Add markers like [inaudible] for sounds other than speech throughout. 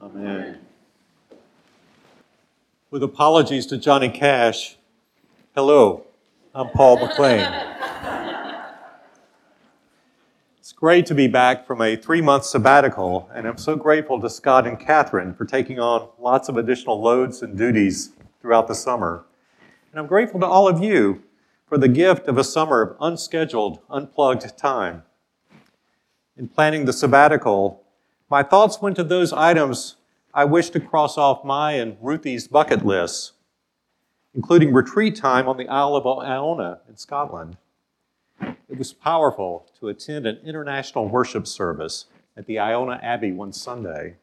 Amen. With apologies to Johnny Cash, hello, I'm Paul McLain. it's great to be back from a three month sabbatical, and I'm so grateful to Scott and Catherine for taking on lots of additional loads and duties throughout the summer. And I'm grateful to all of you for the gift of a summer of unscheduled, unplugged time. In planning the sabbatical, my thoughts went to those items I wish to cross off my and Ruthie's bucket lists, including retreat time on the Isle of Iona in Scotland. It was powerful to attend an international worship service at the Iona Abbey one Sunday,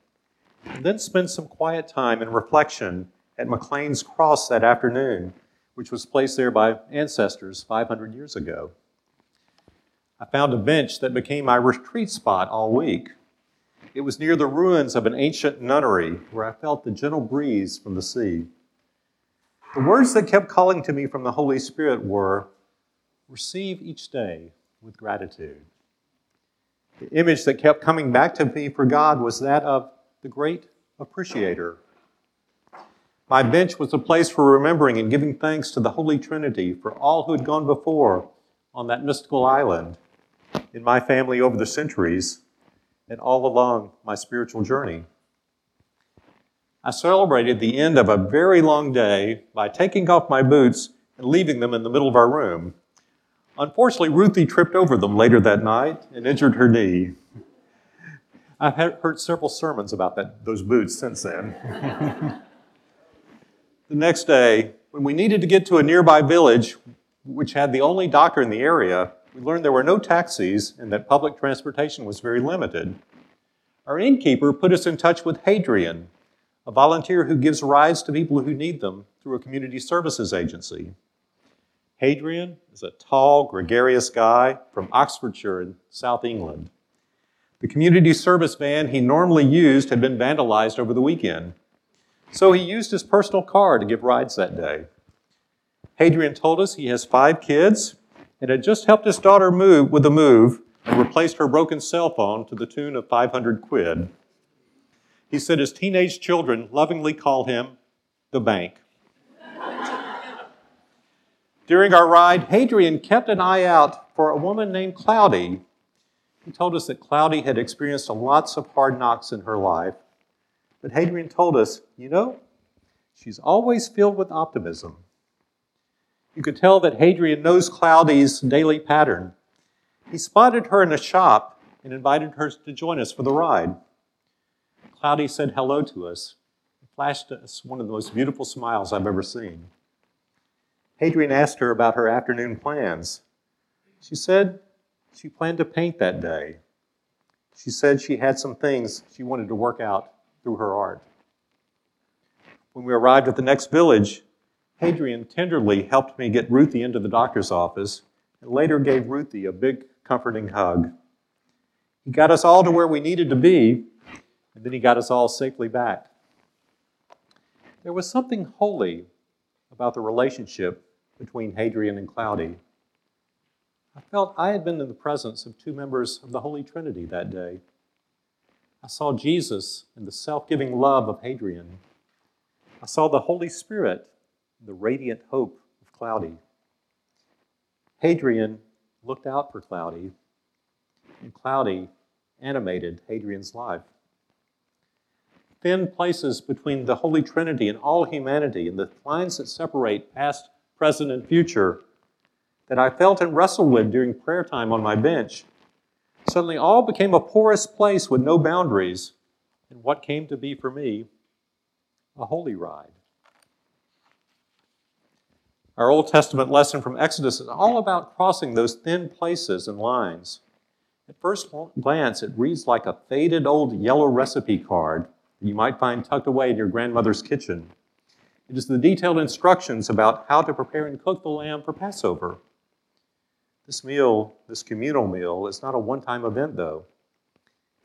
and then spend some quiet time in reflection at Maclean's Cross that afternoon, which was placed there by ancestors 500 years ago. I found a bench that became my retreat spot all week. It was near the ruins of an ancient nunnery where I felt the gentle breeze from the sea. The words that kept calling to me from the Holy Spirit were receive each day with gratitude. The image that kept coming back to me for God was that of the great appreciator. My bench was a place for remembering and giving thanks to the Holy Trinity for all who had gone before on that mystical island in my family over the centuries and all along my spiritual journey. I celebrated the end of a very long day by taking off my boots and leaving them in the middle of our room. Unfortunately, Ruthie tripped over them later that night and injured her knee. I've heard several sermons about that, those boots since then. [laughs] the next day, when we needed to get to a nearby village, which had the only doctor in the area, we learned there were no taxis and that public transportation was very limited. Our innkeeper put us in touch with Hadrian, a volunteer who gives rides to people who need them through a community services agency. Hadrian is a tall, gregarious guy from Oxfordshire in South England. The community service van he normally used had been vandalized over the weekend, so he used his personal car to give rides that day. Hadrian told us he has five kids and had just helped his daughter move with a move and replaced her broken cell phone to the tune of 500 quid. He said his teenage children lovingly call him the bank. During our ride, Hadrian kept an eye out for a woman named Cloudy. He told us that Cloudy had experienced lots of hard knocks in her life. But Hadrian told us, you know, she's always filled with optimism. You could tell that Hadrian knows Cloudy's daily pattern. He spotted her in a shop and invited her to join us for the ride. Cloudy said hello to us and flashed us one of the most beautiful smiles I've ever seen. Hadrian asked her about her afternoon plans. She said she planned to paint that day. She said she had some things she wanted to work out through her art. When we arrived at the next village, Hadrian tenderly helped me get Ruthie into the doctor's office and later gave Ruthie a big, comforting hug. He got us all to where we needed to be, and then he got us all safely back. There was something holy about the relationship between Hadrian and Cloudy. I felt I had been in the presence of two members of the Holy Trinity that day. I saw Jesus in the self giving love of Hadrian. I saw the Holy Spirit the radiant hope of Cloudy. Hadrian looked out for Cloudy, and Cloudy animated Hadrian's life. Thin places between the Holy Trinity and all humanity, and the lines that separate past, present, and future, that I felt and wrestled with during prayer time on my bench, suddenly all became a porous place with no boundaries, and what came to be for me a holy ride. Our Old Testament lesson from Exodus is all about crossing those thin places and lines. At first glance, it reads like a faded old yellow recipe card that you might find tucked away in your grandmother's kitchen. It is the detailed instructions about how to prepare and cook the lamb for Passover. This meal, this communal meal, is not a one time event, though.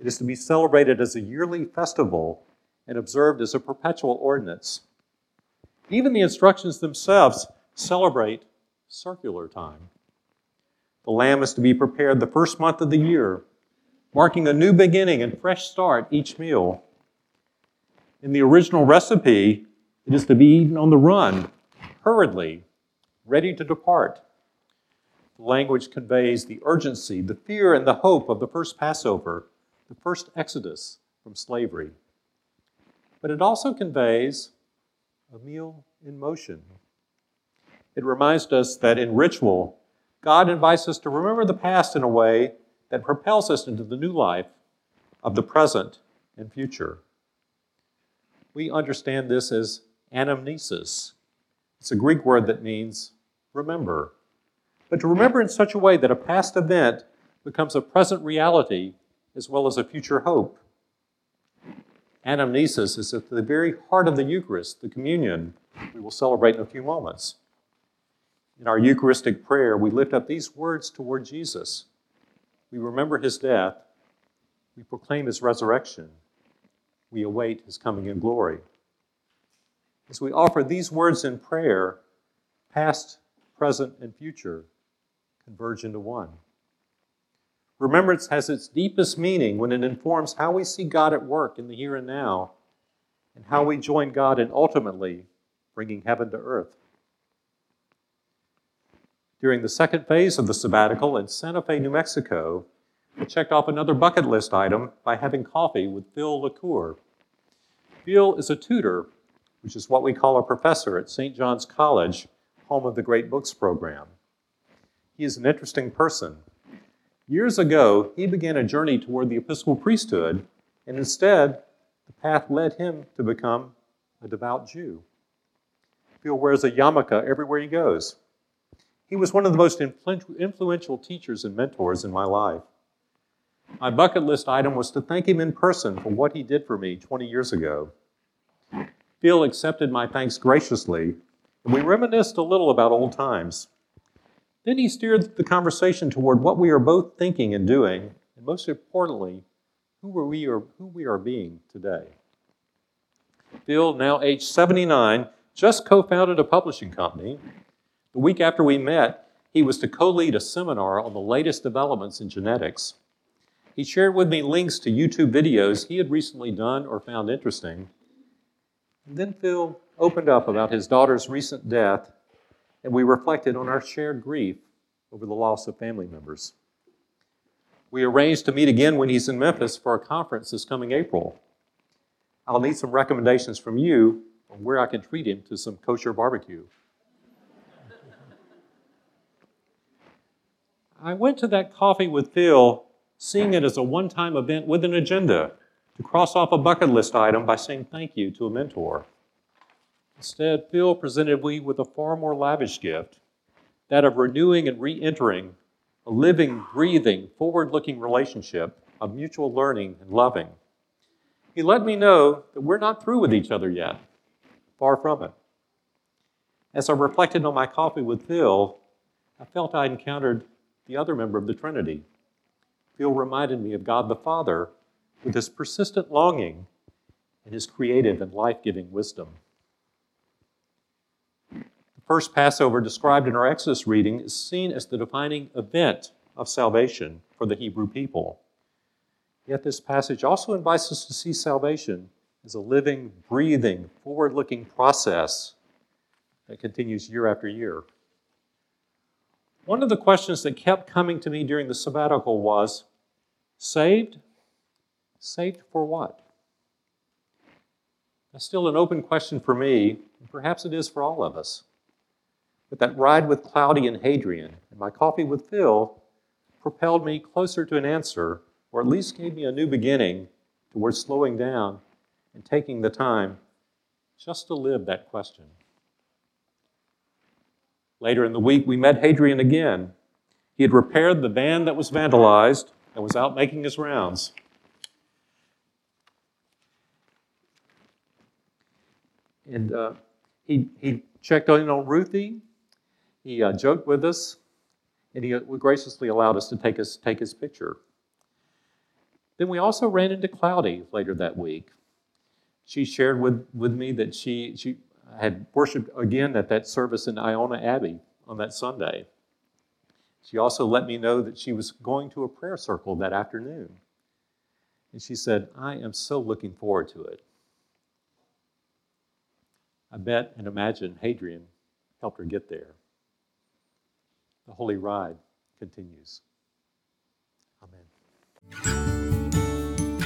It is to be celebrated as a yearly festival and observed as a perpetual ordinance. Even the instructions themselves celebrate circular time. The lamb is to be prepared the first month of the year, marking a new beginning and fresh start each meal. In the original recipe, it is to be eaten on the run, hurriedly, ready to depart. The language conveys the urgency, the fear, and the hope of the first Passover, the first exodus from slavery. But it also conveys a meal in motion. It reminds us that in ritual, God invites us to remember the past in a way that propels us into the new life of the present and future. We understand this as anamnesis. It's a Greek word that means remember. But to remember in such a way that a past event becomes a present reality as well as a future hope. Anamnesis is at the very heart of the Eucharist, the communion we will celebrate in a few moments. In our Eucharistic prayer, we lift up these words toward Jesus. We remember his death, we proclaim his resurrection, we await his coming in glory. As we offer these words in prayer, past, present, and future converge into one. Remembrance has its deepest meaning when it informs how we see God at work in the here and now and how we join God in ultimately bringing heaven to earth. During the second phase of the sabbatical in Santa Fe, New Mexico, I checked off another bucket list item by having coffee with Phil LaCour. Phil is a tutor, which is what we call a professor at St. John's College, home of the Great Books program. He is an interesting person. Years ago, he began a journey toward the episcopal priesthood, and instead, the path led him to become a devout Jew. Phil wears a yarmulke everywhere he goes. He was one of the most influential teachers and mentors in my life. My bucket list item was to thank him in person for what he did for me 20 years ago. Phil accepted my thanks graciously, and we reminisced a little about old times. Then he steered the conversation toward what we are both thinking and doing, and most importantly, who we are, who we are being today. Phil, now age 79, just co founded a publishing company. The week after we met, he was to co lead a seminar on the latest developments in genetics. He shared with me links to YouTube videos he had recently done or found interesting. And then Phil opened up about his daughter's recent death and we reflected on our shared grief over the loss of family members. We arranged to meet again when he's in Memphis for a conference this coming April. I'll need some recommendations from you on where I can treat him to some kosher barbecue. I went to that coffee with Phil, seeing it as a one time event with an agenda to cross off a bucket list item by saying thank you to a mentor. Instead, Phil presented me with a far more lavish gift that of renewing and re entering a living, breathing, forward looking relationship of mutual learning and loving. He let me know that we're not through with each other yet. Far from it. As I reflected on my coffee with Phil, I felt I encountered the other member of the Trinity. Phil reminded me of God the Father with his persistent longing and his creative and life giving wisdom The first Passover described in our Exodus reading is seen as the defining event of salvation for the Hebrew people. Yet this passage also invites us to see salvation as a living, breathing, forward looking process that continues year after year. One of the questions that kept coming to me during the sabbatical was saved? Saved for what? That's still an open question for me, and perhaps it is for all of us. But that ride with Cloudy and Hadrian and my coffee with Phil propelled me closer to an answer, or at least gave me a new beginning towards slowing down and taking the time just to live that question. Later in the week, we met Hadrian again. He had repaired the van that was vandalized and was out making his rounds. and uh, he, he checked in on Ruthie. He uh, joked with us, and he uh, graciously allowed us to take his, take his picture. Then we also ran into Cloudy later that week. She shared with, with me that she, she had worshiped again at that service in Iona Abbey on that Sunday. She also let me know that she was going to a prayer circle that afternoon. And she said, I am so looking forward to it. I bet and imagine Hadrian helped her get there. The holy ride continues. Amen.